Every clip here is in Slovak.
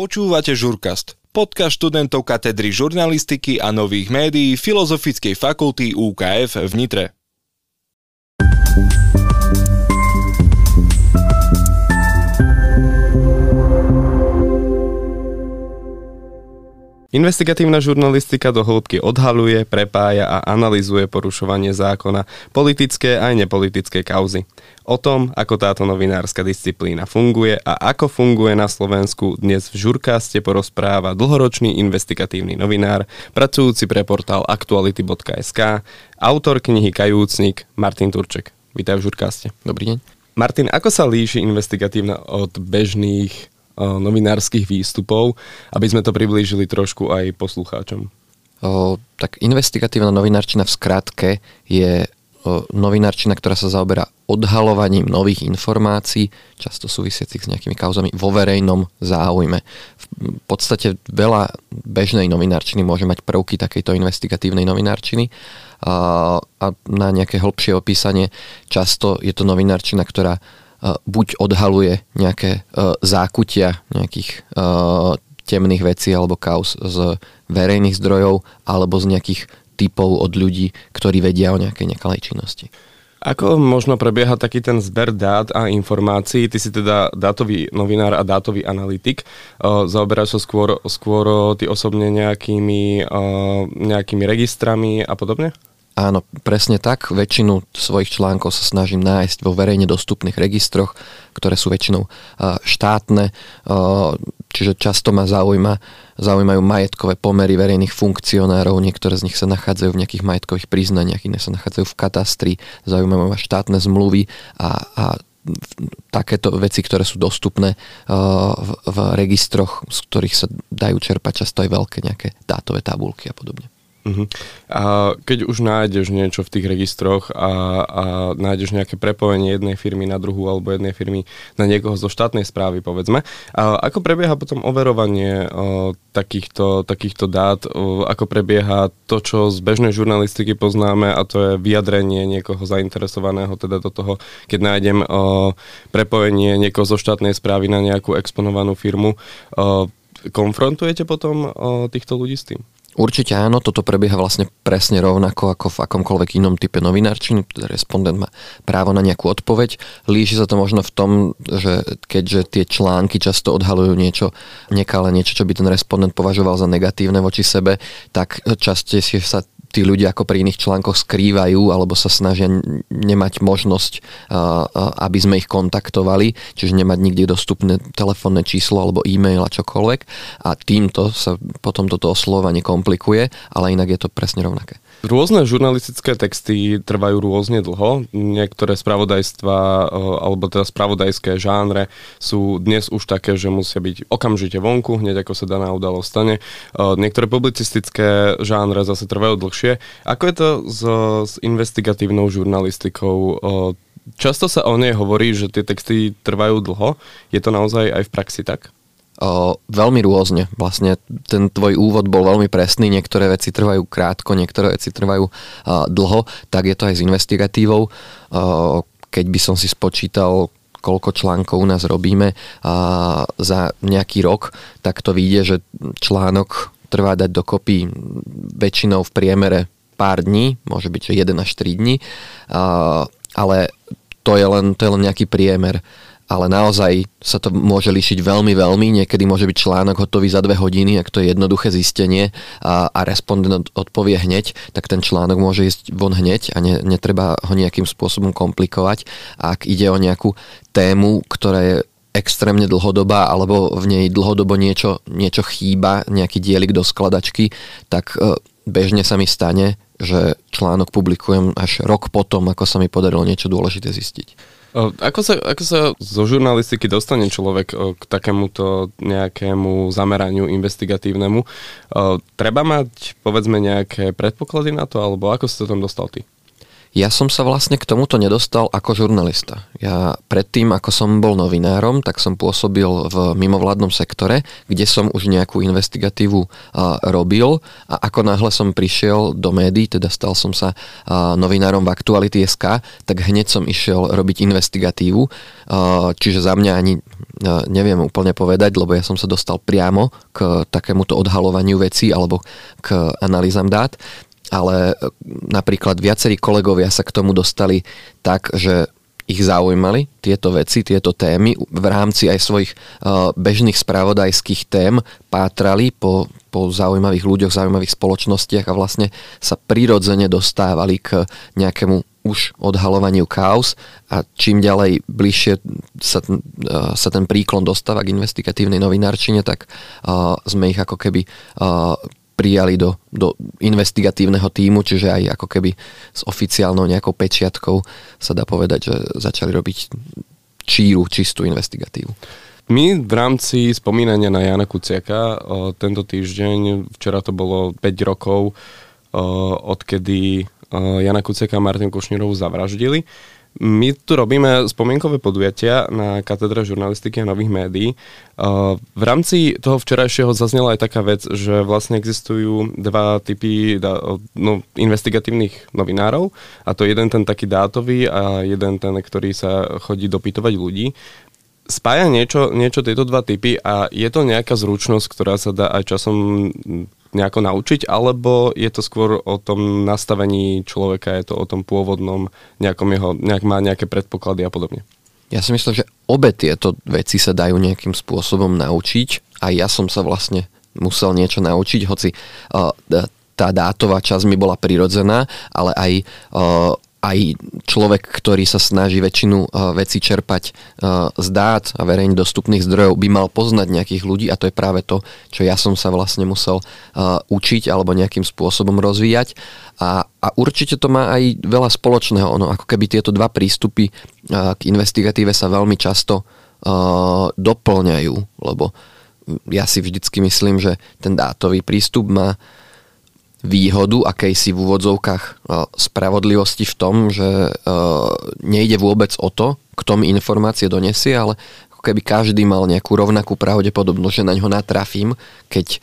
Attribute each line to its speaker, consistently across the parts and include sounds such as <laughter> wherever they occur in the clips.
Speaker 1: Počúvate Žurkast, podcast študentov katedry žurnalistiky a nových médií Filozofickej fakulty UKF v Nitre.
Speaker 2: Investigatívna žurnalistika do hĺbky odhaluje, prepája a analizuje porušovanie zákona, politické aj nepolitické kauzy. O tom, ako táto novinárska disciplína funguje a ako funguje na Slovensku, dnes v Žurkáste porozpráva dlhoročný investigatívny novinár, pracujúci pre portál aktuality.sk, autor knihy Kajúcnik Martin Turček. Vítaj v Žurkáste.
Speaker 3: Dobrý deň.
Speaker 2: Martin, ako sa líši investigatívna od bežných novinárskych výstupov, aby sme to priblížili trošku aj poslucháčom.
Speaker 3: O, tak investigatívna novinárčina v skratke je novinárčina, ktorá sa zaoberá odhalovaním nových informácií, často súvisiacich s nejakými kauzami vo verejnom záujme. V podstate veľa bežnej novinárčiny môže mať prvky takejto investigatívnej novinárčiny a, a na nejaké hĺbšie opísanie často je to novinárčina, ktorá buď odhaluje nejaké zákutia nejakých temných vecí alebo kaos z verejných zdrojov alebo z nejakých typov od ľudí, ktorí vedia o nejakej nekalej činnosti.
Speaker 2: Ako možno prebieha taký ten zber dát a informácií? Ty si teda dátový novinár a dátový analytik. Zaoberáš sa skôr, skôr ty osobne nejakými, nejakými registrami a podobne?
Speaker 3: Áno, presne tak. Väčšinu svojich článkov sa snažím nájsť vo verejne dostupných registroch, ktoré sú väčšinou štátne, čiže často ma zaujíma, zaujímajú majetkové pomery verejných funkcionárov, niektoré z nich sa nachádzajú v nejakých majetkových priznaniach, iné sa nachádzajú v katastri, zaujímajú ma štátne zmluvy a, a takéto veci, ktoré sú dostupné v, v registroch, z ktorých sa dajú čerpať často aj veľké nejaké dátové tabulky a podobne.
Speaker 2: Uh-huh. A keď už nájdeš niečo v tých registroch a, a nájdeš nejaké prepojenie jednej firmy na druhú alebo jednej firmy na niekoho zo štátnej správy, povedzme, a ako prebieha potom overovanie o, takýchto, takýchto dát, o, ako prebieha to, čo z bežnej žurnalistiky poznáme a to je vyjadrenie niekoho zainteresovaného, teda do toho, keď nájdem o, prepojenie niekoho zo štátnej správy na nejakú exponovanú firmu, o, konfrontujete potom o, týchto ľudí s tým?
Speaker 3: Určite áno, toto prebieha vlastne presne rovnako ako v akomkoľvek inom type novinárčiny, teda respondent má právo na nejakú odpoveď. Líši sa to možno v tom, že keďže tie články často odhalujú niečo nekalé, niečo, čo by ten respondent považoval za negatívne voči sebe, tak častejšie sa tí ľudia ako pri iných článkoch skrývajú alebo sa snažia nemať možnosť, aby sme ich kontaktovali, čiže nemať nikde dostupné telefónne číslo alebo e-mail a čokoľvek a týmto sa potom toto oslovanie komplikuje, ale inak je to presne rovnaké.
Speaker 2: Rôzne žurnalistické texty trvajú rôzne dlho. Niektoré spravodajstva alebo teda spravodajské žánre sú dnes už také, že musia byť okamžite vonku, hneď ako sa daná udalosť stane. Niektoré publicistické žánre zase trvajú dlhšie. Ako je to s, s investigatívnou žurnalistikou? Často sa o nej hovorí, že tie texty trvajú dlho. Je to naozaj aj v praxi tak?
Speaker 3: Veľmi rôzne. Vlastne ten tvoj úvod bol veľmi presný, niektoré veci trvajú krátko, niektoré veci trvajú dlho, tak je to aj s investigatívou. Keď by som si spočítal, koľko článkov u nás robíme a za nejaký rok, tak to vyjde, že článok trvá dať dokopy väčšinou v priemere pár dní, môže byť, že 1 až 3 dní, ale to je, len, to je len nejaký priemer ale naozaj sa to môže líšiť veľmi, veľmi. Niekedy môže byť článok hotový za dve hodiny, ak to je jednoduché zistenie a, a respondent odpovie hneď, tak ten článok môže ísť von hneď a ne, netreba ho nejakým spôsobom komplikovať. A ak ide o nejakú tému, ktorá je extrémne dlhodobá alebo v nej dlhodobo niečo, niečo chýba, nejaký dielik do skladačky, tak e, bežne sa mi stane, že článok publikujem až rok potom, ako sa mi podarilo niečo dôležité zistiť.
Speaker 2: Ako sa, ako sa zo žurnalistiky dostane človek k takémuto nejakému zameraniu investigatívnemu? Treba mať povedzme nejaké predpoklady na to, alebo ako si to tam dostal ty?
Speaker 3: Ja som sa vlastne k tomuto nedostal ako žurnalista. Ja predtým, ako som bol novinárom, tak som pôsobil v mimovládnom sektore, kde som už nejakú investigatívu robil. A ako náhle som prišiel do médií, teda stal som sa novinárom v Aktuality.sk, tak hneď som išiel robiť investigatívu, čiže za mňa ani neviem úplne povedať, lebo ja som sa dostal priamo k takémuto odhalovaniu vecí alebo k analýzam dát ale e, napríklad viacerí kolegovia sa k tomu dostali tak, že ich zaujímali tieto veci, tieto témy. V rámci aj svojich uh, bežných spravodajských tém pátrali po, po zaujímavých ľuďoch, zaujímavých spoločnostiach a vlastne sa prirodzene dostávali k nejakému už odhalovaniu chaos a čím ďalej bližšie sa, uh, sa ten príklon dostáva k investigatívnej novinárčine, tak sme ich ako keby prijali do, do investigatívneho týmu, čiže aj ako keby s oficiálnou nejakou pečiatkou sa dá povedať, že začali robiť číru, čistú investigatívu.
Speaker 2: My v rámci spomínania na Jana Kuciaka tento týždeň, včera to bolo 5 rokov, odkedy Jana Kuciaka a Martin Kušnírovú zavraždili. My tu robíme spomienkové podujatia na katedre žurnalistiky a nových médií. V rámci toho včerajšieho zaznela aj taká vec, že vlastne existujú dva typy no, investigatívnych novinárov a to jeden ten taký dátový a jeden ten, ktorý sa chodí dopytovať ľudí spája niečo, niečo tieto dva typy a je to nejaká zručnosť, ktorá sa dá aj časom nejako naučiť, alebo je to skôr o tom nastavení človeka, je to o tom pôvodnom, nejakom jeho, nejak má nejaké predpoklady a podobne?
Speaker 3: Ja si myslím, že obe tieto veci sa dajú nejakým spôsobom naučiť a ja som sa vlastne musel niečo naučiť, hoci uh, tá dátová časť mi bola prirodzená, ale aj uh, aj človek, ktorý sa snaží väčšinu uh, vecí čerpať uh, z dát a verejne dostupných zdrojov, by mal poznať nejakých ľudí a to je práve to, čo ja som sa vlastne musel uh, učiť alebo nejakým spôsobom rozvíjať. A, a určite to má aj veľa spoločného. Ono, ako keby tieto dva prístupy k investigatíve sa veľmi často doplňajú, lebo ja si vždycky myslím, že ten dátový prístup má výhodu akejsi v úvodzovkách e, spravodlivosti v tom, že e, nejde vôbec o to, kto mi informácie donesie, ale ako keby každý mal nejakú rovnakú pravdepodobnosť, že na ňo natrafím, keď e,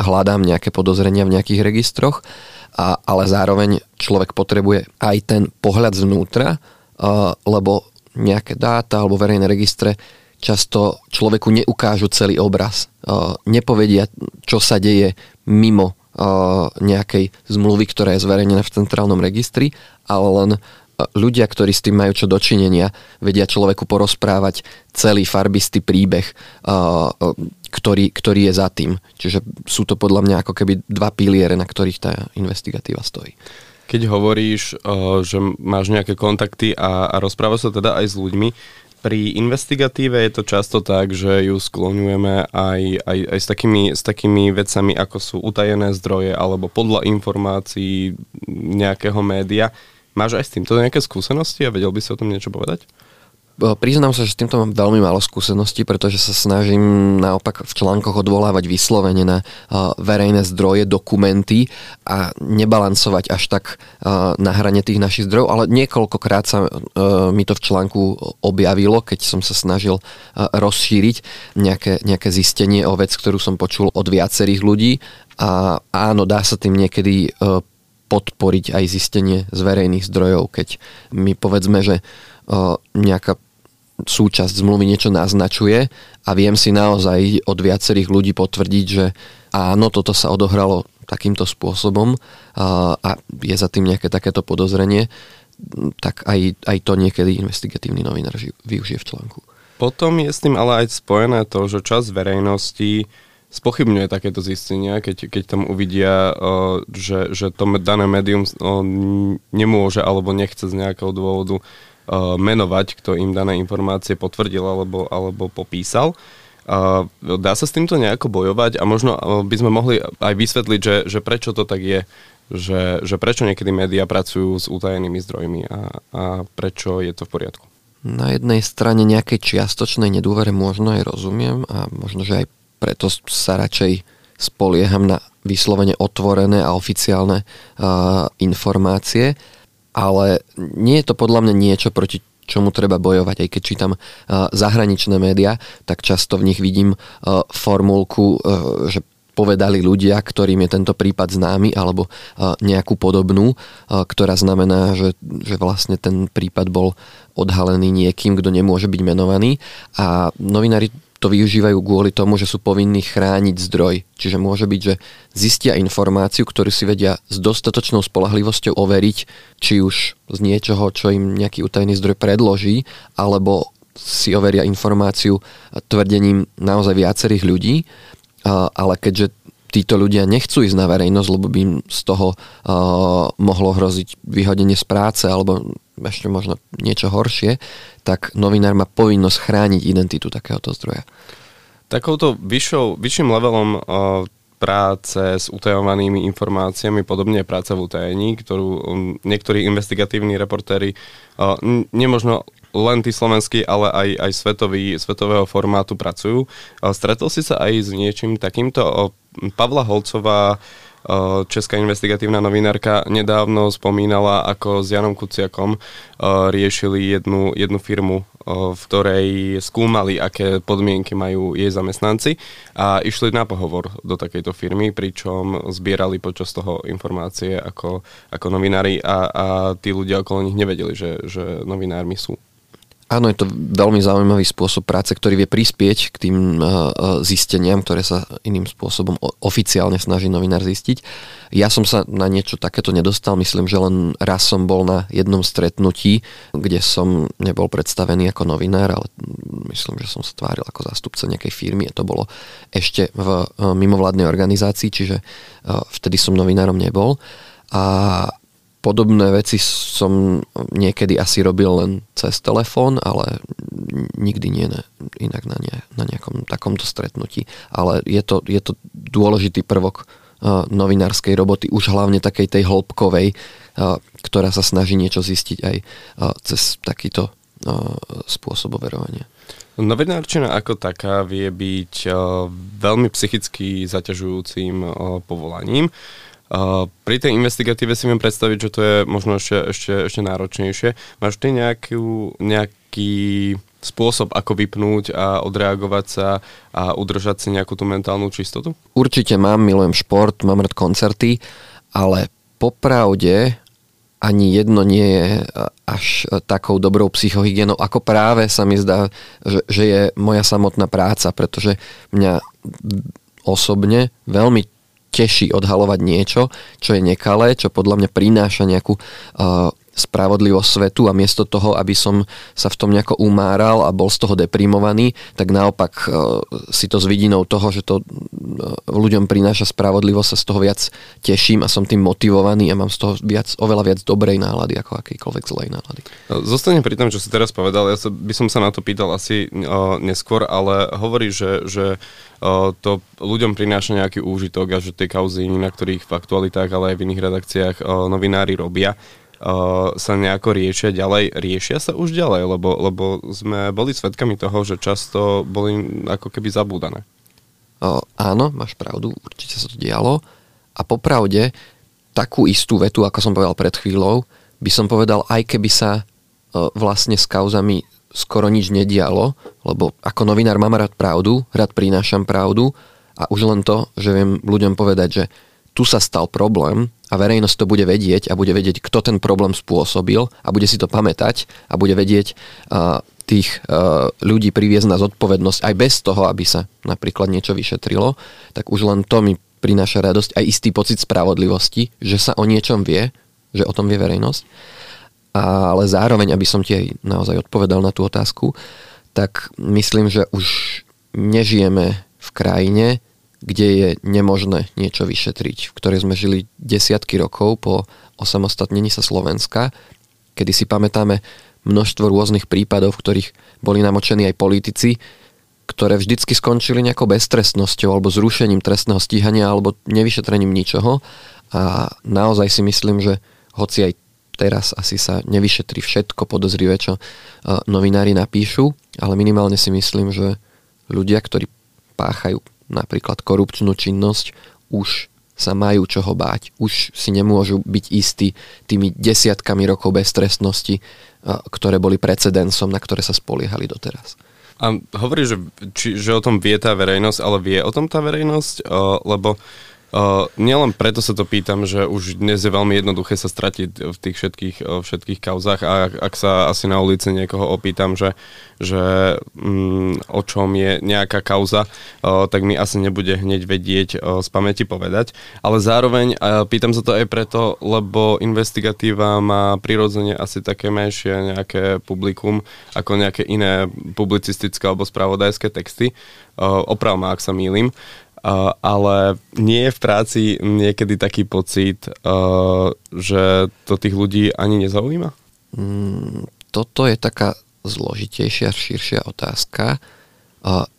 Speaker 3: hľadám nejaké podozrenia v nejakých registroch, a, ale zároveň človek potrebuje aj ten pohľad zvnútra, lebo nejaké dáta alebo verejné registre často človeku neukážu celý obraz. Nepovedia, čo sa deje mimo nejakej zmluvy, ktorá je zverejnená v centrálnom registri, ale len ľudia, ktorí s tým majú čo dočinenia, vedia človeku porozprávať celý farbistý príbeh, ktorý, ktorý je za tým. Čiže sú to podľa mňa ako keby dva piliere, na ktorých tá investigatíva stojí.
Speaker 2: Keď hovoríš, že máš nejaké kontakty a, a rozprávaš sa teda aj s ľuďmi, pri investigatíve je to často tak, že ju skloňujeme aj, aj, aj s, takými, s takými vecami, ako sú utajené zdroje alebo podľa informácií nejakého média. Máš aj s týmto nejaké skúsenosti a vedel by si o tom niečo povedať?
Speaker 3: Priznám sa, že s týmto mám veľmi málo skúseností, pretože sa snažím naopak v článkoch odvolávať vyslovene na verejné zdroje, dokumenty a nebalancovať až tak na hrane tých našich zdrojov, ale niekoľkokrát sa mi to v článku objavilo, keď som sa snažil rozšíriť nejaké, nejaké zistenie o vec, ktorú som počul od viacerých ľudí. A áno, dá sa tým niekedy podporiť aj zistenie z verejných zdrojov, keď mi povedzme, že nejaká súčasť zmluvy niečo naznačuje a viem si naozaj od viacerých ľudí potvrdiť, že áno, toto sa odohralo takýmto spôsobom a, je za tým nejaké takéto podozrenie, tak aj, aj to niekedy investigatívny novinár využije v článku.
Speaker 2: Potom je s tým ale aj spojené to, že čas verejnosti spochybňuje takéto zistenia, keď, keď tam uvidia, že, že to dané médium nemôže alebo nechce z nejakého dôvodu menovať, kto im dané informácie potvrdil alebo, alebo popísal. Uh, dá sa s týmto nejako bojovať a možno uh, by sme mohli aj vysvetliť, že, že prečo to tak je, že, že prečo niekedy médiá pracujú s utajenými zdrojmi a, a prečo je to v poriadku.
Speaker 3: Na jednej strane nejakej čiastočnej nedôvere možno aj rozumiem a možno, že aj preto sa radšej spolieham na vyslovene otvorené a oficiálne uh, informácie ale nie je to podľa mňa niečo, proti čomu treba bojovať. Aj keď čítam uh, zahraničné médiá, tak často v nich vidím uh, formulku, uh, že povedali ľudia, ktorým je tento prípad známy, alebo nejakú podobnú, ktorá znamená, že, že vlastne ten prípad bol odhalený niekým, kto nemôže byť menovaný. A novinári to využívajú kvôli tomu, že sú povinní chrániť zdroj. Čiže môže byť, že zistia informáciu, ktorú si vedia s dostatočnou spolahlivosťou overiť, či už z niečoho, čo im nejaký utajený zdroj predloží, alebo si overia informáciu tvrdením naozaj viacerých ľudí. Ale keďže títo ľudia nechcú ísť na verejnosť, lebo by im z toho mohlo hroziť vyhodenie z práce alebo ešte možno niečo horšie, tak novinár má povinnosť chrániť identitu takéhoto zdroja.
Speaker 2: Takouto vyššou, vyšším levelom uh, práce s utajovanými informáciami, podobne práca v utajení, ktorú um, niektorí investigatívni reportéri uh, nemožno len tí slovenskí, ale aj, aj svetový, svetového formátu pracujú. Uh, stretol si sa aj s niečím takýmto? Pavla Holcová Česká investigatívna novinárka nedávno spomínala, ako s Janom Kuciakom riešili jednu, jednu firmu, v ktorej skúmali, aké podmienky majú jej zamestnanci a išli na pohovor do takejto firmy, pričom zbierali počas toho informácie ako, ako novinári a, a tí ľudia okolo nich nevedeli, že, že novinármi sú.
Speaker 3: Áno, je to veľmi zaujímavý spôsob práce, ktorý vie prispieť k tým zisteniam, ktoré sa iným spôsobom oficiálne snaží novinár zistiť. Ja som sa na niečo takéto nedostal, myslím, že len raz som bol na jednom stretnutí, kde som nebol predstavený ako novinár, ale myslím, že som sa tváril ako zástupca nejakej firmy a to bolo ešte v mimovládnej organizácii, čiže vtedy som novinárom nebol. A Podobné veci som niekedy asi robil len cez telefón, ale nikdy nie inak na, ne, na nejakom takomto stretnutí. Ale je to, je to dôležitý prvok uh, novinárskej roboty, už hlavne takej tej hĺbkovej, uh, ktorá sa snaží niečo zistiť aj uh, cez takýto uh, spôsob overovania.
Speaker 2: Novinárčina ako taká vie byť veľmi psychicky zaťažujúcim povolaním. Uh, pri tej investigatíve si viem predstaviť, že to je možno ešte, ešte, ešte náročnejšie. Máš ty nejakú, nejaký spôsob, ako vypnúť a odreagovať sa a udržať si nejakú tú mentálnu čistotu?
Speaker 3: Určite mám, milujem šport, mám rád koncerty, ale popravde ani jedno nie je až takou dobrou psychohygienou, ako práve sa mi zdá, že, že je moja samotná práca, pretože mňa osobne veľmi teší odhalovať niečo, čo je nekalé, čo podľa mňa prináša nejakú uh, spravodlivosť svetu a miesto toho, aby som sa v tom nejako umáral a bol z toho deprimovaný, tak naopak uh, si to s vidinou toho, že to uh, ľuďom prináša spravodlivosť, sa z toho viac teším a som tým motivovaný a mám z toho viac, oveľa viac dobrej nálady ako akýkoľvek zlej nálady.
Speaker 2: Zostanem pri tom, čo si teraz povedal, ja by som sa na to pýtal asi neskôr, ale hovorí, že, že to ľuďom prináša nejaký úžitok a že tie kauzy, na ktorých v aktualitách, ale aj v iných redakciách novinári robia, sa nejako riešia ďalej. Riešia sa už ďalej, lebo, lebo sme boli svedkami toho, že často boli ako keby zabúdané.
Speaker 3: O, áno, máš pravdu, určite sa to dialo. A popravde, takú istú vetu, ako som povedal pred chvíľou, by som povedal, aj keby sa o, vlastne s kauzami skoro nič nedialo, lebo ako novinár mám rád pravdu, rád prinášam pravdu a už len to, že viem ľuďom povedať, že tu sa stal problém a verejnosť to bude vedieť a bude vedieť, kto ten problém spôsobil a bude si to pamätať a bude vedieť uh, tých uh, ľudí priviesť na zodpovednosť aj bez toho, aby sa napríklad niečo vyšetrilo, tak už len to mi prináša radosť aj istý pocit spravodlivosti, že sa o niečom vie, že o tom vie verejnosť. Ale zároveň, aby som ti aj naozaj odpovedal na tú otázku, tak myslím, že už nežijeme v krajine, kde je nemožné niečo vyšetriť, v ktorej sme žili desiatky rokov po osamostatnení sa Slovenska, kedy si pamätáme množstvo rôznych prípadov, v ktorých boli namočení aj politici, ktoré vždycky skončili nejakou beztrestnosťou alebo zrušením trestného stíhania alebo nevyšetrením ničoho. A naozaj si myslím, že hoci aj teraz asi sa nevyšetrí všetko podozrivé, čo uh, novinári napíšu, ale minimálne si myslím, že ľudia, ktorí páchajú napríklad korupčnú činnosť, už sa majú čoho báť. Už si nemôžu byť istí tými desiatkami rokov beztrestnosti, ktoré boli precedensom, na ktoré sa spoliehali doteraz.
Speaker 2: A hovorí, že, či, že o tom vie tá verejnosť, ale vie o tom tá verejnosť, lebo Uh, nielen preto sa to pýtam, že už dnes je veľmi jednoduché sa stratiť v tých všetkých, všetkých kauzách a ak sa asi na ulici niekoho opýtam, že, že um, o čom je nejaká kauza, uh, tak mi asi nebude hneď vedieť uh, z pamäti povedať. Ale zároveň uh, pýtam sa to aj preto, lebo investigatíva má prirodzene asi také menšie nejaké publikum ako nejaké iné publicistické alebo spravodajské texty. Uh, oprav ma, ak sa mýlim. Ale nie je v práci niekedy taký pocit, že to tých ľudí ani nezaujíma?
Speaker 3: Mm, toto je taká zložitejšia, širšia otázka.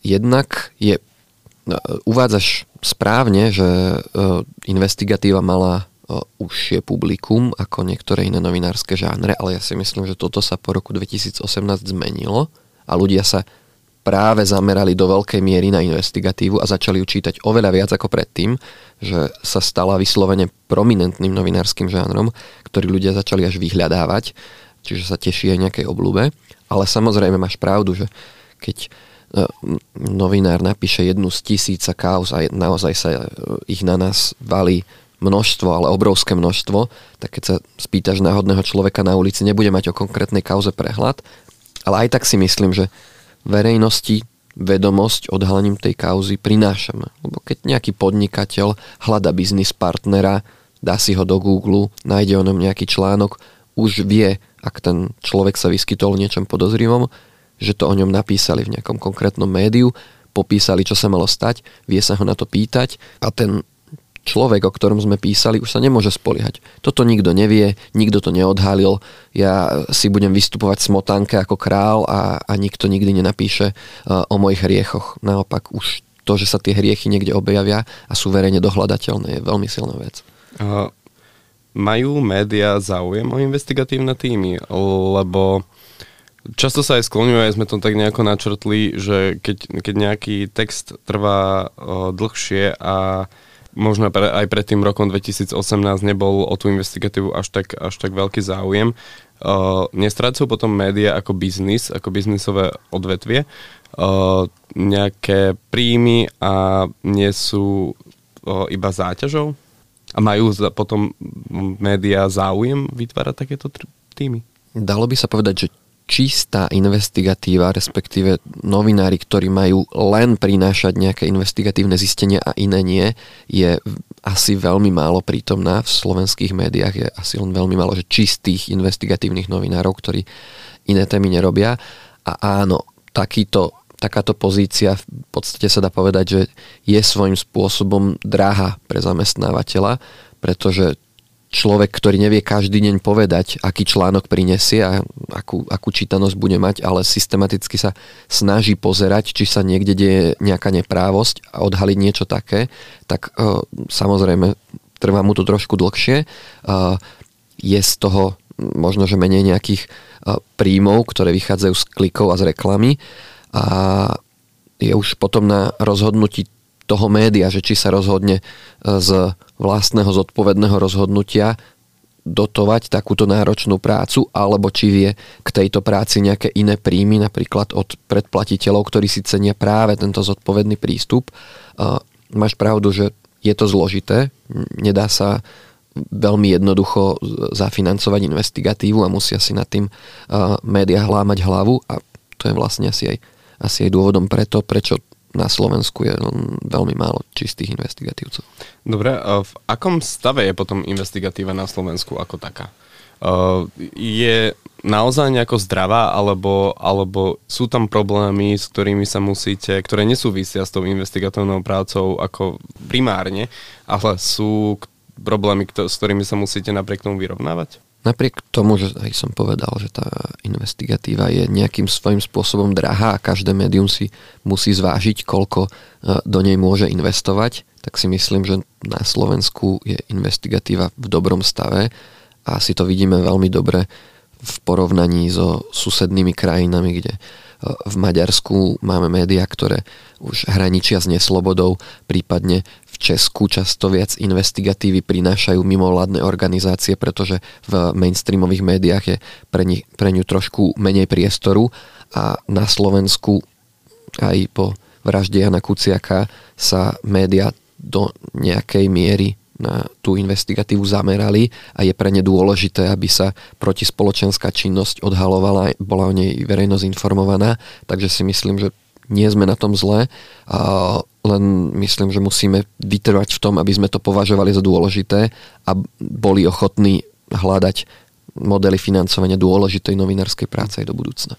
Speaker 3: Jednak je, uh, uvádzaš správne, že uh, investigatíva mala uh, užšie publikum ako niektoré iné novinárske žánre, ale ja si myslím, že toto sa po roku 2018 zmenilo a ľudia sa práve zamerali do veľkej miery na investigatívu a začali ju čítať oveľa viac ako predtým, že sa stala vyslovene prominentným novinárskym žánrom, ktorý ľudia začali až vyhľadávať, čiže sa teší aj nejakej oblúbe. Ale samozrejme máš pravdu, že keď e, novinár napíše jednu z tisíca kauz a naozaj sa e, ich na nás valí množstvo, ale obrovské množstvo, tak keď sa spýtaš náhodného človeka na ulici, nebude mať o konkrétnej kauze prehľad, ale aj tak si myslím, že verejnosti vedomosť odhalením tej kauzy prinášame. Lebo keď nejaký podnikateľ hľada biznis partnera, dá si ho do Google, nájde o ňom nejaký článok, už vie, ak ten človek sa vyskytol niečom podozrivom, že to o ňom napísali v nejakom konkrétnom médiu, popísali, čo sa malo stať, vie sa ho na to pýtať a ten človek, o ktorom sme písali, už sa nemôže spoliehať. Toto nikto nevie, nikto to neodhalil, ja si budem vystupovať smotánke ako král a, a nikto nikdy nenapíše uh, o mojich hriechoch. Naopak už to, že sa tie hriechy niekde objavia a sú verejne dohľadateľné, je veľmi silná vec. Uh,
Speaker 2: majú médiá záujem o investigatívne týmy, lebo Často sa aj skloňuje, aj sme to tak nejako načrtli, že keď, keď nejaký text trvá o, dlhšie a možno aj pred tým rokom 2018 nebol o tú investigatívu až tak, až tak veľký záujem. Uh, nestrácajú potom médiá ako biznis, ako biznisové odvetvie, uh, nejaké príjmy a nie sú uh, iba záťažou? A majú za, potom médiá záujem vytvárať takéto týmy?
Speaker 3: Dalo by sa povedať, že čistá investigatíva, respektíve novinári, ktorí majú len prinášať nejaké investigatívne zistenia a iné nie, je asi veľmi málo prítomná. V slovenských médiách je asi len veľmi málo že čistých investigatívnych novinárov, ktorí iné témy nerobia. A áno, takýto, takáto pozícia v podstate sa dá povedať, že je svojím spôsobom drahá pre zamestnávateľa, pretože človek, ktorý nevie každý deň povedať, aký článok prinesie a akú, akú čítanosť bude mať, ale systematicky sa snaží pozerať, či sa niekde deje nejaká neprávosť a odhaliť niečo také, tak uh, samozrejme trvá mu to trošku dlhšie. Uh, je z toho možno, že menej nejakých uh, príjmov, ktoré vychádzajú z klikov a z reklamy a je už potom na rozhodnutí toho média, že či sa rozhodne z vlastného zodpovedného rozhodnutia dotovať takúto náročnú prácu, alebo či vie k tejto práci nejaké iné príjmy, napríklad od predplatiteľov, ktorí si cenia práve tento zodpovedný prístup. Máš pravdu, že je to zložité, nedá sa veľmi jednoducho zafinancovať investigatívu a musia si nad tým médiá hlámať hlavu a to je vlastne asi aj, asi aj dôvodom preto, prečo na Slovensku je veľmi málo čistých investigatívcov.
Speaker 2: Dobre, v akom stave je potom investigatíva na Slovensku ako taká? Je naozaj nejako zdravá, alebo, alebo sú tam problémy, s ktorými sa musíte, ktoré nesúvisia s tou investigatívnou prácou ako primárne, ale sú problémy, s ktorými sa musíte napriek tomu vyrovnávať?
Speaker 3: Napriek tomu, že aj som povedal, že tá investigatíva je nejakým svojím spôsobom drahá a každé médium si musí zvážiť, koľko e, do nej môže investovať, tak si myslím, že na Slovensku je investigatíva v dobrom stave a si to vidíme veľmi dobre v porovnaní so susednými krajinami, kde v Maďarsku máme médiá, ktoré už hraničia s neslobodou, prípadne v Česku často viac investigatívy prinášajú mimovládne organizácie, pretože v mainstreamových médiách je pre, ni, pre ňu trošku menej priestoru. A na Slovensku aj po vražde Jana Kuciaka sa médiá do nejakej miery na tú investigatívu zamerali a je pre ne dôležité, aby sa protispoločenská činnosť odhalovala, bola o nej verejnosť informovaná, takže si myslím, že nie sme na tom zle, len myslím, že musíme vytrvať v tom, aby sme to považovali za dôležité a boli ochotní hľadať modely financovania dôležitej novinárskej práce aj do budúcna.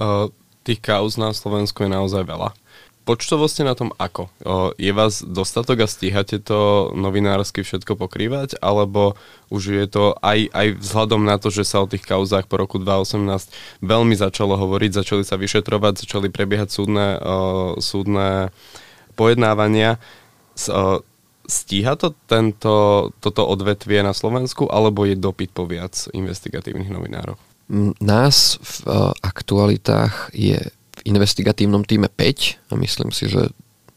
Speaker 2: Uh, tých kauz na Slovensku je naozaj veľa počtovo ste na tom ako? O, je vás dostatok a stíhate to novinársky všetko pokrývať, alebo už je to aj, aj vzhľadom na to, že sa o tých kauzách po roku 2018 veľmi začalo hovoriť, začali sa vyšetrovať, začali prebiehať súdne, o, súdne pojednávania. S, o, stíha to tento, toto odvetvie na Slovensku, alebo je dopyt po viac investigatívnych novinárov?
Speaker 3: Nás v aktualitách je investigatívnom týme 5 a myslím si, že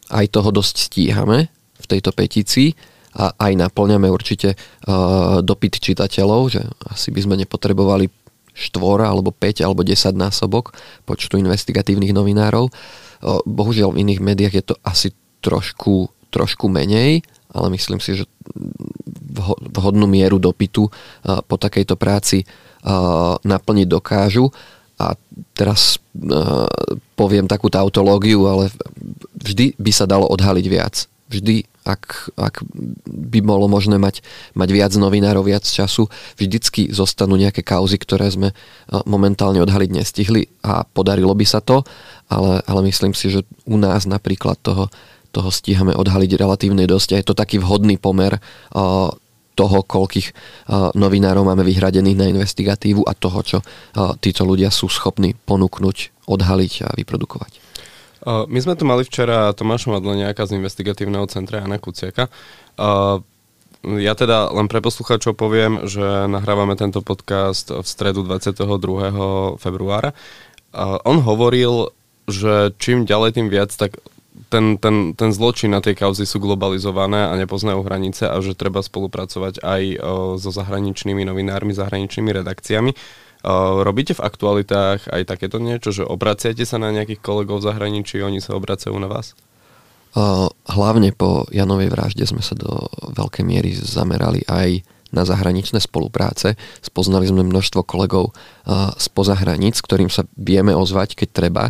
Speaker 3: aj toho dosť stíhame v tejto petícii a aj naplňame určite uh, dopyt čitateľov, že asi by sme nepotrebovali štvora alebo 5 alebo 10 násobok počtu investigatívnych novinárov. Uh, bohužiaľ v iných médiách je to asi trošku, trošku menej, ale myslím si, že vhodnú mieru dopytu uh, po takejto práci naplniť dokážu a teraz uh, poviem takú tautológiu, ale vždy by sa dalo odhaliť viac. Vždy, ak, ak by bolo možné mať, mať viac novinárov, viac času, vždycky zostanú nejaké kauzy, ktoré sme uh, momentálne odhaliť nestihli a podarilo by sa to, ale, ale myslím si, že u nás napríklad toho, toho stíhame odhaliť relatívne dosť a je to taký vhodný pomer uh, toho, koľkých novinárov máme vyhradených na investigatívu a toho, čo títo ľudia sú schopní ponúknuť, odhaliť a vyprodukovať.
Speaker 2: My sme tu mali včera Tomáša Madleniaka z investigatívneho centra Jana Kuciaka. Ja teda len pre poslucháčov poviem, že nahrávame tento podcast v stredu 22. februára. On hovoril, že čím ďalej, tým viac, tak ten, ten, ten zločin na tej kauzy sú globalizované a nepoznajú hranice a že treba spolupracovať aj o, so zahraničnými novinármi, zahraničnými redakciami. O, robíte v aktualitách aj takéto niečo, že obraciate sa na nejakých kolegov v zahraničí, oni sa obracajú na vás?
Speaker 3: Hlavne po Janovej vražde sme sa do veľkej miery zamerali aj na zahraničné spolupráce. Spoznali sme množstvo kolegov spoza hraníc, ktorým sa vieme ozvať, keď treba.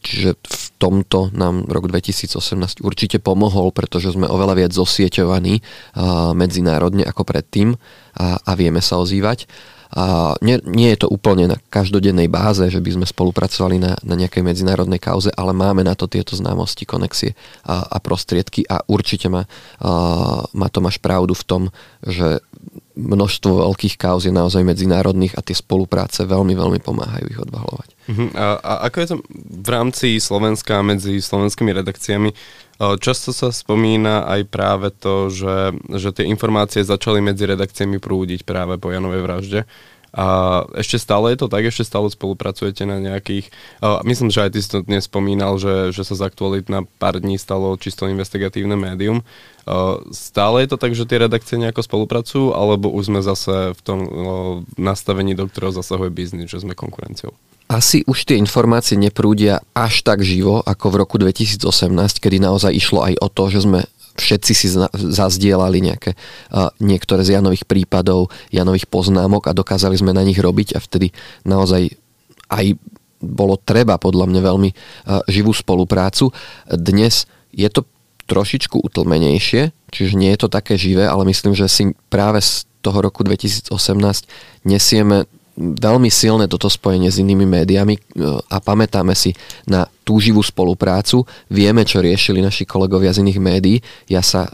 Speaker 3: Čiže v tomto nám rok 2018 určite pomohol, pretože sme oveľa viac zosieťovaní medzinárodne ako predtým a, a vieme sa ozývať. A nie, nie je to úplne na každodennej báze, že by sme spolupracovali na, na nejakej medzinárodnej kauze, ale máme na to tieto známosti, konexie a, a prostriedky a určite má, a, má Tomáš pravdu v tom, že množstvo veľkých kauz je naozaj medzinárodných a tie spolupráce veľmi, veľmi pomáhajú ich odvahovať.
Speaker 2: Uh-huh. A, a ako je to v rámci Slovenska medzi slovenskými redakciami? Často sa spomína aj práve to, že, že tie informácie začali medzi redakciami prúdiť práve po Janovej vražde. A ešte stále je to tak, ešte stále spolupracujete na nejakých... Uh, myslím, že aj ty si to dnes spomínal, že, že sa z aktualit na pár dní stalo čisto investigatívne médium. Uh, stále je to tak, že tie redakcie nejako spolupracujú, alebo už sme zase v tom nastavení, do ktorého zasahuje biznis, že sme konkurenciou?
Speaker 3: Asi už tie informácie neprúdia až tak živo ako v roku 2018, kedy naozaj išlo aj o to, že sme všetci si zazdielali nejaké, niektoré z Janových prípadov, Janových poznámok a dokázali sme na nich robiť a vtedy naozaj aj bolo treba podľa mňa veľmi živú spoluprácu. Dnes je to trošičku utlmenejšie, čiže nie je to také živé, ale myslím, že si práve z toho roku 2018 nesieme veľmi silné toto spojenie s inými médiami e, a pamätáme si na túživú spoluprácu. Vieme, čo riešili naši kolegovia z iných médií. Ja sa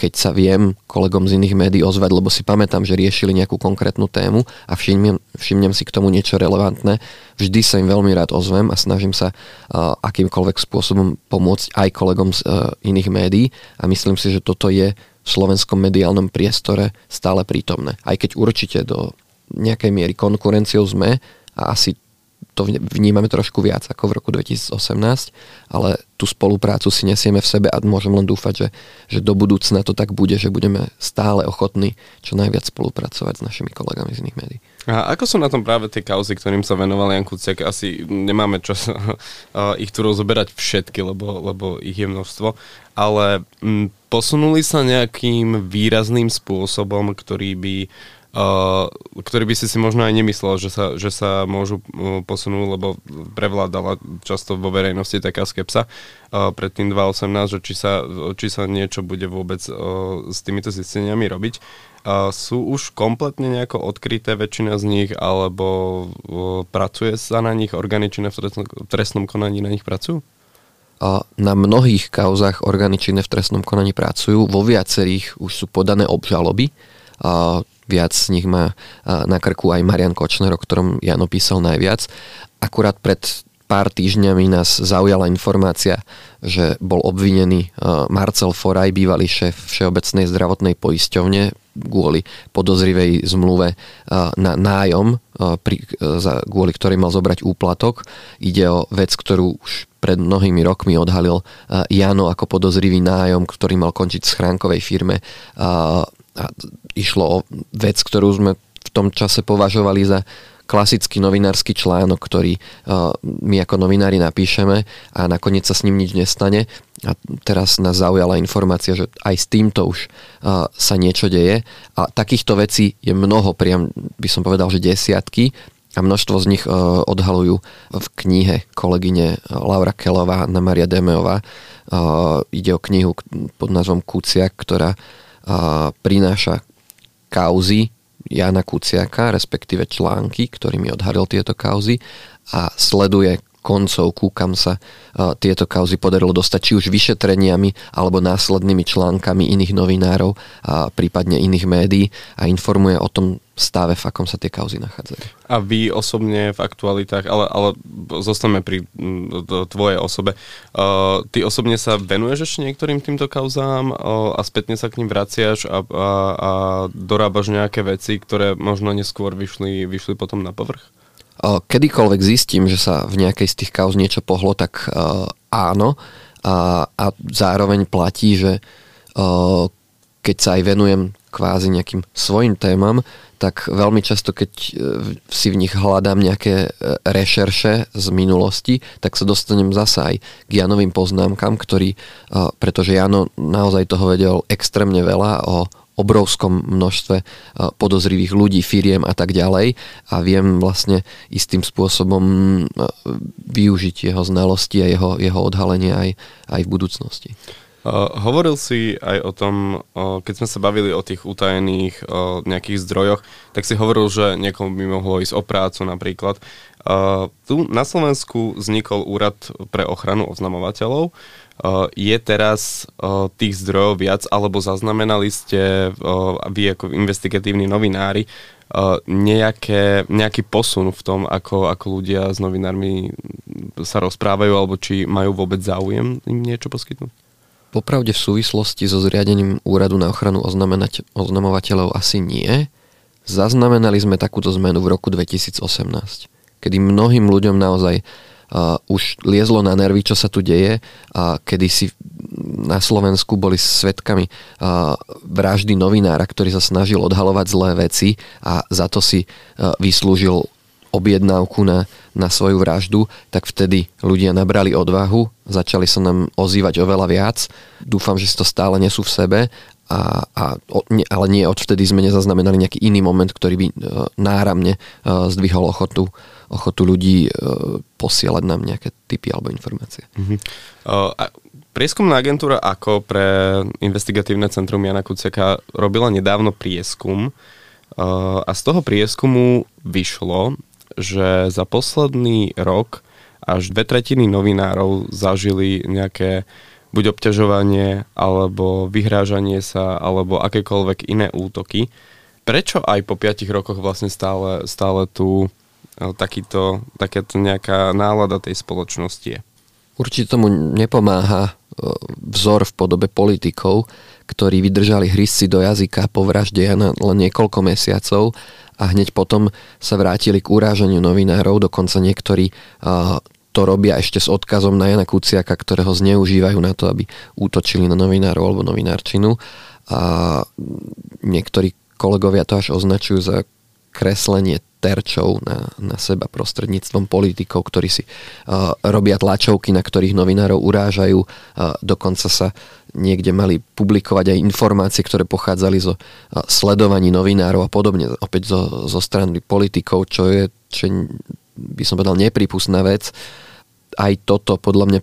Speaker 3: keď sa viem kolegom z iných médií ozvať, lebo si pamätám, že riešili nejakú konkrétnu tému a všimnem, všimnem si k tomu niečo relevantné, vždy sa im veľmi rád ozvem a snažím sa uh, akýmkoľvek spôsobom pomôcť aj kolegom z uh, iných médií a myslím si, že toto je v slovenskom mediálnom priestore stále prítomné. Aj keď určite do nejakej miery konkurenciou sme a asi to vnímame trošku viac ako v roku 2018, ale tú spoluprácu si nesieme v sebe a môžem len dúfať, že, že do budúcna to tak bude, že budeme stále ochotní čo najviac spolupracovať s našimi kolegami z iných médií.
Speaker 2: A ako sú na tom práve tie kauzy, ktorým sa venoval Jan Kuciak? Asi nemáme čas <laughs> ich tu rozoberať všetky, lebo, lebo ich je množstvo, ale posunuli sa nejakým výrazným spôsobom, ktorý by ktorý by si si možno aj nemyslel, že sa, že sa môžu uh, posunúť, lebo prevládala často vo verejnosti taká skepsa pred tým 2018, že či sa, či sa niečo bude vôbec uh, s týmito zisteniami robiť. Sú už kompletne nejako odkryté väčšina z nich, alebo pracuje sa na nich, orgány činné v trestnom, konaní na nich pracujú?
Speaker 3: Na mnohých kauzach orgány v trestnom konaní pracujú, vo viacerých už sú podané obžaloby viac z nich má na krku aj Marian Kočner, o ktorom Jano písal najviac. Akurát pred pár týždňami nás zaujala informácia, že bol obvinený Marcel Foraj, bývalý šéf Všeobecnej zdravotnej poisťovne kvôli podozrivej zmluve na nájom, kvôli ktorej mal zobrať úplatok. Ide o vec, ktorú už pred mnohými rokmi odhalil Jano ako podozrivý nájom, ktorý mal končiť v schránkovej firme a išlo o vec, ktorú sme v tom čase považovali za klasický novinársky článok, ktorý uh, my ako novinári napíšeme a nakoniec sa s ním nič nestane. A teraz nás zaujala informácia, že aj s týmto už uh, sa niečo deje. A takýchto vecí je mnoho, priam by som povedal, že desiatky a množstvo z nich uh, odhalujú v knihe kolegyne Laura Kelová a Maria Demeová. Ide o knihu pod názvom Kuciak, ktorá prináša kauzy Jana Kuciaka, respektíve články, ktorými odhalil tieto kauzy a sleduje koncovku, kam sa uh, tieto kauzy podarilo dostať, či už vyšetreniami alebo následnými článkami iných novinárov a prípadne iných médií a informuje o tom stave, v akom sa tie kauzy nachádzajú.
Speaker 2: A vy osobne v aktualitách, ale, ale zostaneme pri tvojej osobe, uh, ty osobne sa venuješ ešte niektorým týmto kauzám uh, a spätne sa k ním vraciaš a, a, a dorábaš nejaké veci, ktoré možno neskôr vyšli, vyšli potom na povrch?
Speaker 3: kedykoľvek zistím, že sa v nejakej z tých kauz niečo pohlo, tak uh, áno. A, a zároveň platí, že uh, keď sa aj venujem kvázi nejakým svojim témam, tak veľmi často, keď si v nich hľadám nejaké rešerše z minulosti, tak sa dostanem zasa aj k Janovým poznámkam, ktorý, pretože Jano naozaj toho vedel extrémne veľa o obrovskom množstve e, podozrivých ľudí, firiem a tak ďalej a viem vlastne istým spôsobom e, využiť jeho znalosti a jeho, jeho odhalenie aj, aj v budúcnosti.
Speaker 2: Uh, hovoril si aj o tom, uh, keď sme sa bavili o tých utajených uh, nejakých zdrojoch, tak si hovoril, že niekomu by mohlo ísť o prácu napríklad. Tu na Slovensku vznikol úrad pre ochranu oznamovateľov. Je teraz tých zdrojov viac, alebo zaznamenali ste vy ako investigatívni novinári nejaké, nejaký posun v tom, ako, ako ľudia s novinármi sa rozprávajú, alebo či majú vôbec záujem im niečo poskytnúť?
Speaker 3: Popravde v súvislosti so zriadením úradu na ochranu oznamovateľov asi nie. Zaznamenali sme takúto zmenu v roku 2018, kedy mnohým ľuďom naozaj uh, už liezlo na nervy, čo sa tu deje a kedy si na Slovensku boli svetkami uh, vraždy novinára, ktorý sa snažil odhalovať zlé veci a za to si uh, vyslúžil objednávku na, na svoju vraždu, tak vtedy ľudia nabrali odvahu, začali sa nám ozývať oveľa viac. Dúfam, že si to stále nesú v sebe, a, a, ale nie, odvtedy sme nezaznamenali nejaký iný moment, ktorý by uh, náramne uh, zdvihol ochotu, ochotu ľudí uh, posielať nám nejaké typy alebo informácie. Uh-huh.
Speaker 2: Uh, a prieskumná agentúra ako pre investigatívne centrum Jana Kuciaka robila nedávno prieskum a z toho prieskumu vyšlo, že za posledný rok až dve tretiny novinárov zažili nejaké buď obťažovanie, alebo vyhrážanie sa, alebo akékoľvek iné útoky. Prečo aj po 5 rokoch vlastne stále, stále tu e, takýto, takáto nejaká nálada tej spoločnosti je?
Speaker 3: Určite tomu nepomáha vzor v podobe politikov, ktorí vydržali hrysci do jazyka po vražde Jana len niekoľko mesiacov a hneď potom sa vrátili k urážaniu novinárov, dokonca niektorí to robia ešte s odkazom na Jana Kuciaka, ktorého zneužívajú na to, aby útočili na novinárov alebo novinárčinu. A niektorí kolegovia to až označujú za kreslenie terčov na, na seba prostredníctvom politikov, ktorí si uh, robia tlačovky, na ktorých novinárov urážajú. Uh, dokonca sa niekde mali publikovať aj informácie, ktoré pochádzali zo uh, sledovaní novinárov a podobne, opäť zo, zo strany politikov, čo je, čo by som povedal, nepripustná vec. Aj toto podľa mňa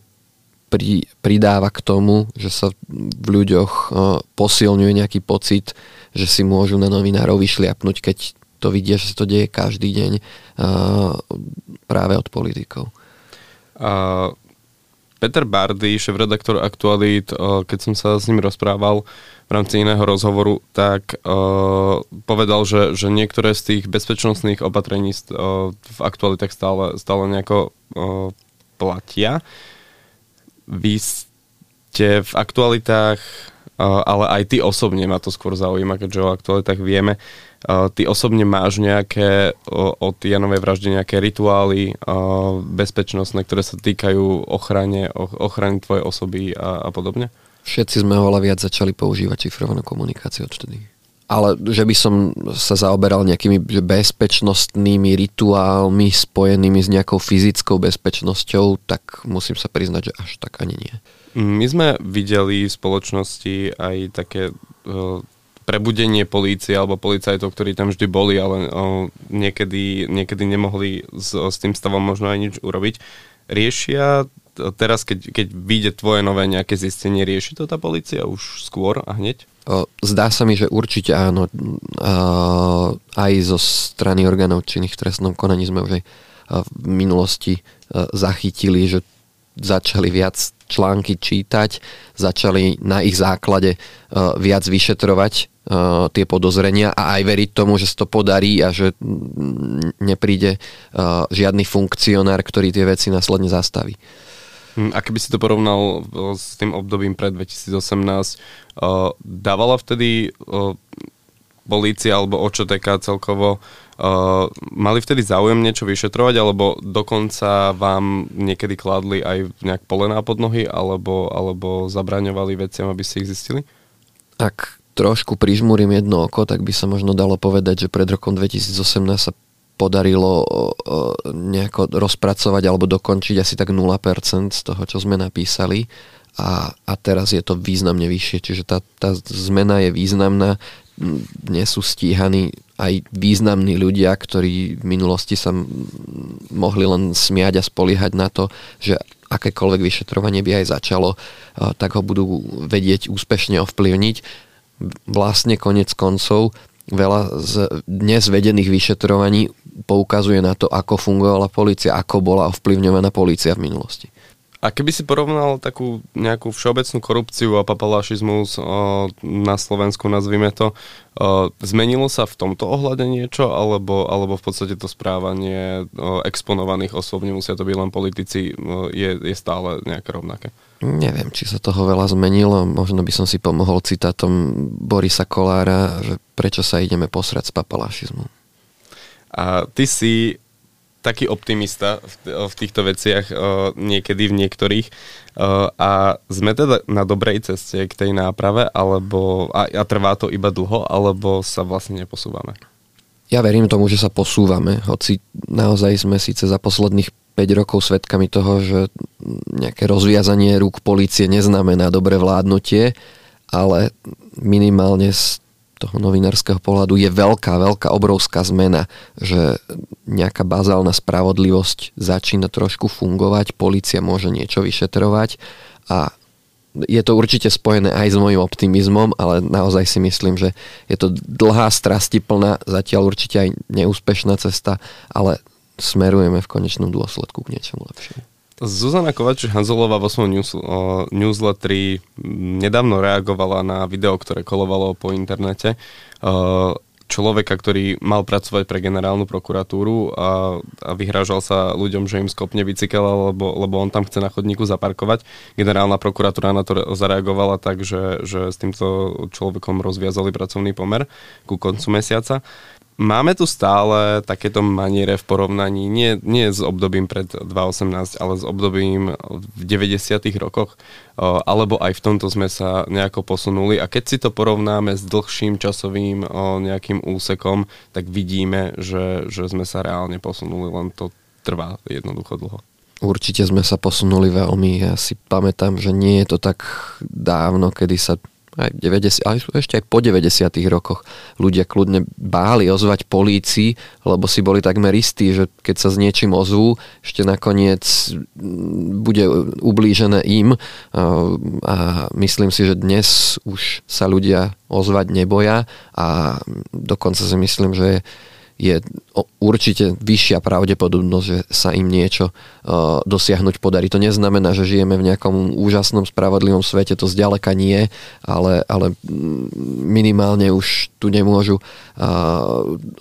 Speaker 3: pri, pridáva k tomu, že sa v ľuďoch uh, posilňuje nejaký pocit, že si môžu na novinárov vyšliapnúť, keď to vidia, že sa to deje každý deň uh, práve od politikov.
Speaker 2: Uh, Peter Bardy, šéf-redaktor Aktualit, uh, keď som sa s ním rozprával v rámci iného rozhovoru, tak uh, povedal, že, že niektoré z tých bezpečnostných opatrení uh, v aktualitách stále, stále nejako uh, platia. Vy ste v aktualitách ale aj ty osobne ma to skôr zaujíma, keďže o aktualitách vieme. Ty osobne máš nejaké od Janovej vraždy nejaké rituály bezpečnostné, ktoré sa týkajú ochrane, ochrany tvojej osoby a, a podobne?
Speaker 3: Všetci sme oveľa viac začali používať šifrovanú komunikáciu odtedy. Ale že by som sa zaoberal nejakými bezpečnostnými rituálmi spojenými s nejakou fyzickou bezpečnosťou, tak musím sa priznať, že až tak ani nie.
Speaker 2: My sme videli v spoločnosti aj také uh, prebudenie polície alebo policajtov, ktorí tam vždy boli, ale uh, niekedy, niekedy nemohli s, s tým stavom možno aj nič urobiť. Riešia teraz, keď, keď vyjde tvoje nové nejaké zistenie, rieši to tá policia už skôr a hneď?
Speaker 3: Zdá sa mi, že určite áno. Aj zo strany orgánov činných v trestnom konaní sme už aj v minulosti zachytili, že začali viac články čítať, začali na ich základe uh, viac vyšetrovať uh, tie podozrenia a aj veriť tomu, že sa to podarí a že nepríde uh, žiadny funkcionár, ktorý tie veci následne zastaví.
Speaker 2: Hm, a keby si to porovnal s tým obdobím pred 2018, dávala vtedy polícia alebo OČTK celkovo Uh, mali vtedy záujem niečo vyšetrovať, alebo dokonca vám niekedy kladli aj nejak polená pod nohy, alebo, alebo zabraňovali veciam, aby ste ich zistili?
Speaker 3: Ak trošku prižmúrim jedno oko, tak by sa možno dalo povedať, že pred rokom 2018 sa podarilo nejako rozpracovať alebo dokončiť asi tak 0% z toho, čo sme napísali a, a teraz je to významne vyššie, čiže tá, tá zmena je významná, nie sú stíhaní aj významní ľudia, ktorí v minulosti sa mohli len smiať a spoliehať na to, že akékoľvek vyšetrovanie by aj začalo, tak ho budú vedieť úspešne ovplyvniť. Vlastne konec koncov veľa z dnes vedených vyšetrovaní poukazuje na to, ako fungovala policia, ako bola ovplyvňovaná policia v minulosti.
Speaker 2: A keby si porovnal takú nejakú všeobecnú korupciu a papalašizmus o, na Slovensku, nazvime to, o, zmenilo sa v tomto ohľade niečo, alebo, alebo v podstate to správanie o, exponovaných osôb, nemusia to byť len politici, o, je, je stále nejaké rovnaké?
Speaker 3: Neviem, či sa toho veľa zmenilo. Možno by som si pomohol citátom Borisa Kolára, že prečo sa ideme posrať s papalašizmom.
Speaker 2: A ty si taký optimista v, v týchto veciach uh, niekedy v niektorých uh, a sme teda na dobrej ceste k tej náprave alebo a, a trvá to iba dlho alebo sa vlastne neposúvame?
Speaker 3: Ja verím tomu, že sa posúvame, hoci naozaj sme síce za posledných 5 rokov svedkami toho, že nejaké rozviazanie rúk policie neznamená dobré vládnutie, ale minimálne toho novinárskeho pohľadu je veľká, veľká, obrovská zmena, že nejaká bazálna spravodlivosť začína trošku fungovať, policia môže niečo vyšetrovať a je to určite spojené aj s môjim optimizmom, ale naozaj si myslím, že je to dlhá, strastiplná, zatiaľ určite aj neúspešná cesta, ale smerujeme v konečnom dôsledku k niečomu lepšiemu.
Speaker 2: Zuzana Kovač Hanzelová vo svojom news, newsletteri nedávno reagovala na video, ktoré kolovalo po internete. O, človeka, ktorý mal pracovať pre generálnu prokuratúru a, a vyhrážal sa ľuďom, že im skopne bicykel, lebo, lebo on tam chce na chodníku zaparkovať. Generálna prokuratúra na to zareagovala tak, že, že s týmto človekom rozviazali pracovný pomer ku koncu mesiaca. Máme tu stále takéto maniere v porovnaní, nie, nie s obdobím pred 2018, ale s obdobím v 90. rokoch, alebo aj v tomto sme sa nejako posunuli. A keď si to porovnáme s dlhším časovým nejakým úsekom, tak vidíme, že, že sme sa reálne posunuli, len to trvá jednoducho dlho.
Speaker 3: Určite sme sa posunuli veľmi. Ja si pamätám, že nie je to tak dávno, kedy sa aj 90, ale ešte aj po 90 rokoch ľudia kľudne báli ozvať polícii, lebo si boli takmer istí, že keď sa s niečím ozvú, ešte nakoniec bude ublížené im. A myslím si, že dnes už sa ľudia ozvať neboja a dokonca si myslím, že je určite vyššia pravdepodobnosť, že sa im niečo uh, dosiahnuť podarí. To neznamená, že žijeme v nejakom úžasnom, spravodlivom svete, to zďaleka nie, ale, ale minimálne už tu nemôžu uh,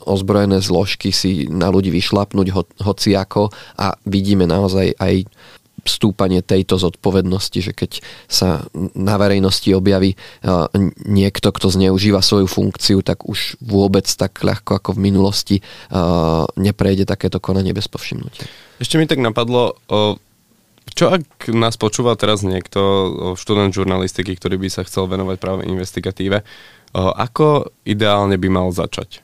Speaker 3: ozbrojené zložky si na ľudí vyšlapnúť ho, hociako a vidíme naozaj aj stúpanie tejto zodpovednosti, že keď sa na verejnosti objaví niekto, kto zneužíva svoju funkciu, tak už vôbec tak ľahko ako v minulosti neprejde takéto konanie bez povšimnutia.
Speaker 2: Ešte mi tak napadlo, čo ak nás počúva teraz niekto, študent žurnalistiky, ktorý by sa chcel venovať práve investigatíve, ako ideálne by mal začať?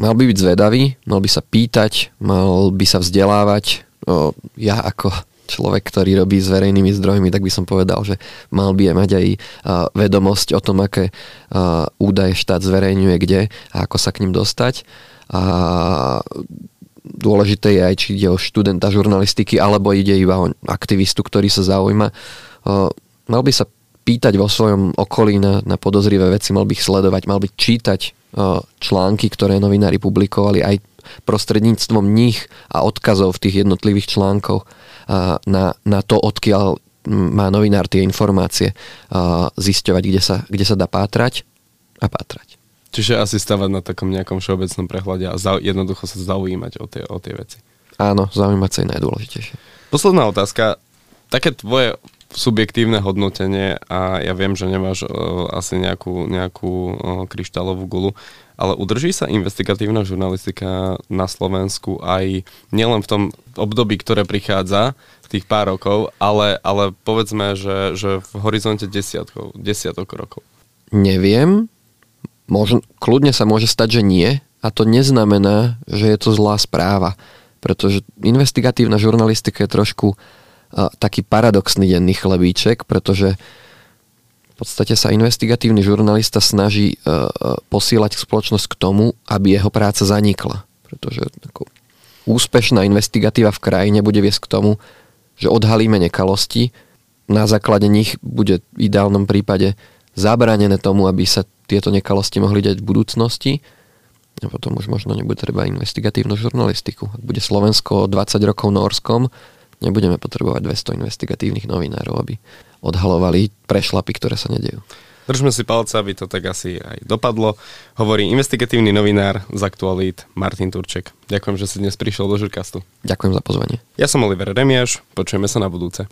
Speaker 3: Mal by byť zvedavý, mal by sa pýtať, mal by sa vzdelávať. Ja ako človek, ktorý robí s verejnými zdrojmi, tak by som povedal, že mal by mať aj vedomosť o tom, aké údaje štát zverejňuje kde a ako sa k ním dostať. A dôležité je aj, či ide o študenta žurnalistiky, alebo ide iba o aktivistu, ktorý sa zaujíma. Mal by sa pýtať vo svojom okolí na, na podozrivé veci, mal by ich sledovať, mal by čítať články, ktoré novinári publikovali aj prostredníctvom nich a odkazov v tých jednotlivých článkoch na, na to, odkiaľ má novinár tie informácie zisťovať, kde sa, kde sa dá pátrať a pátrať.
Speaker 2: Čiže asi stavať na takom nejakom všeobecnom prehľade a zau, jednoducho sa zaujímať o tie, o tie veci.
Speaker 3: Áno, zaujímať sa je najdôležitejšie.
Speaker 2: Posledná otázka. Také tvoje subjektívne hodnotenie a ja viem, že nemáš uh, asi nejakú, nejakú uh, kryštálovú gulu, ale udrží sa investigatívna žurnalistika na Slovensku aj nielen v tom období, ktoré prichádza, tých pár rokov, ale, ale povedzme, že, že v horizonte desiatkov, desiatok rokov.
Speaker 3: Neviem, možno, kľudne sa môže stať, že nie. A to neznamená, že je to zlá správa, pretože investigatívna žurnalistika je trošku uh, taký paradoxný denný chlebíček, pretože uh, v podstate sa investigatívny žurnalista snaží uh, posielať spoločnosť k tomu, aby jeho práca zanikla. Pretože ako, úspešná investigatíva v krajine bude viesť k tomu, že odhalíme nekalosti, na základe nich bude v ideálnom prípade zabranené tomu, aby sa tieto nekalosti mohli dať v budúcnosti a potom už možno nebude treba investigatívnu žurnalistiku. Ak bude Slovensko 20 rokov Norskom, nebudeme potrebovať 200 investigatívnych novinárov, aby odhalovali prešlapy, ktoré sa nedejú.
Speaker 2: Držme si palce, aby to tak asi aj dopadlo. Hovorí investigatívny novinár z Aktualít Martin Turček. Ďakujem, že si dnes prišiel do Žurkastu.
Speaker 3: Ďakujem za pozvanie.
Speaker 2: Ja som Oliver Remiaš, počujeme sa na budúce.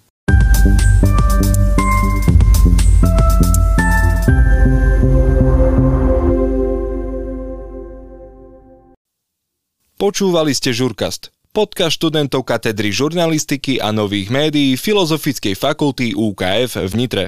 Speaker 1: Počúvali ste Žurkast podcast študentov katedry žurnalistiky a nových médií Filozofickej fakulty UKF v Nitre.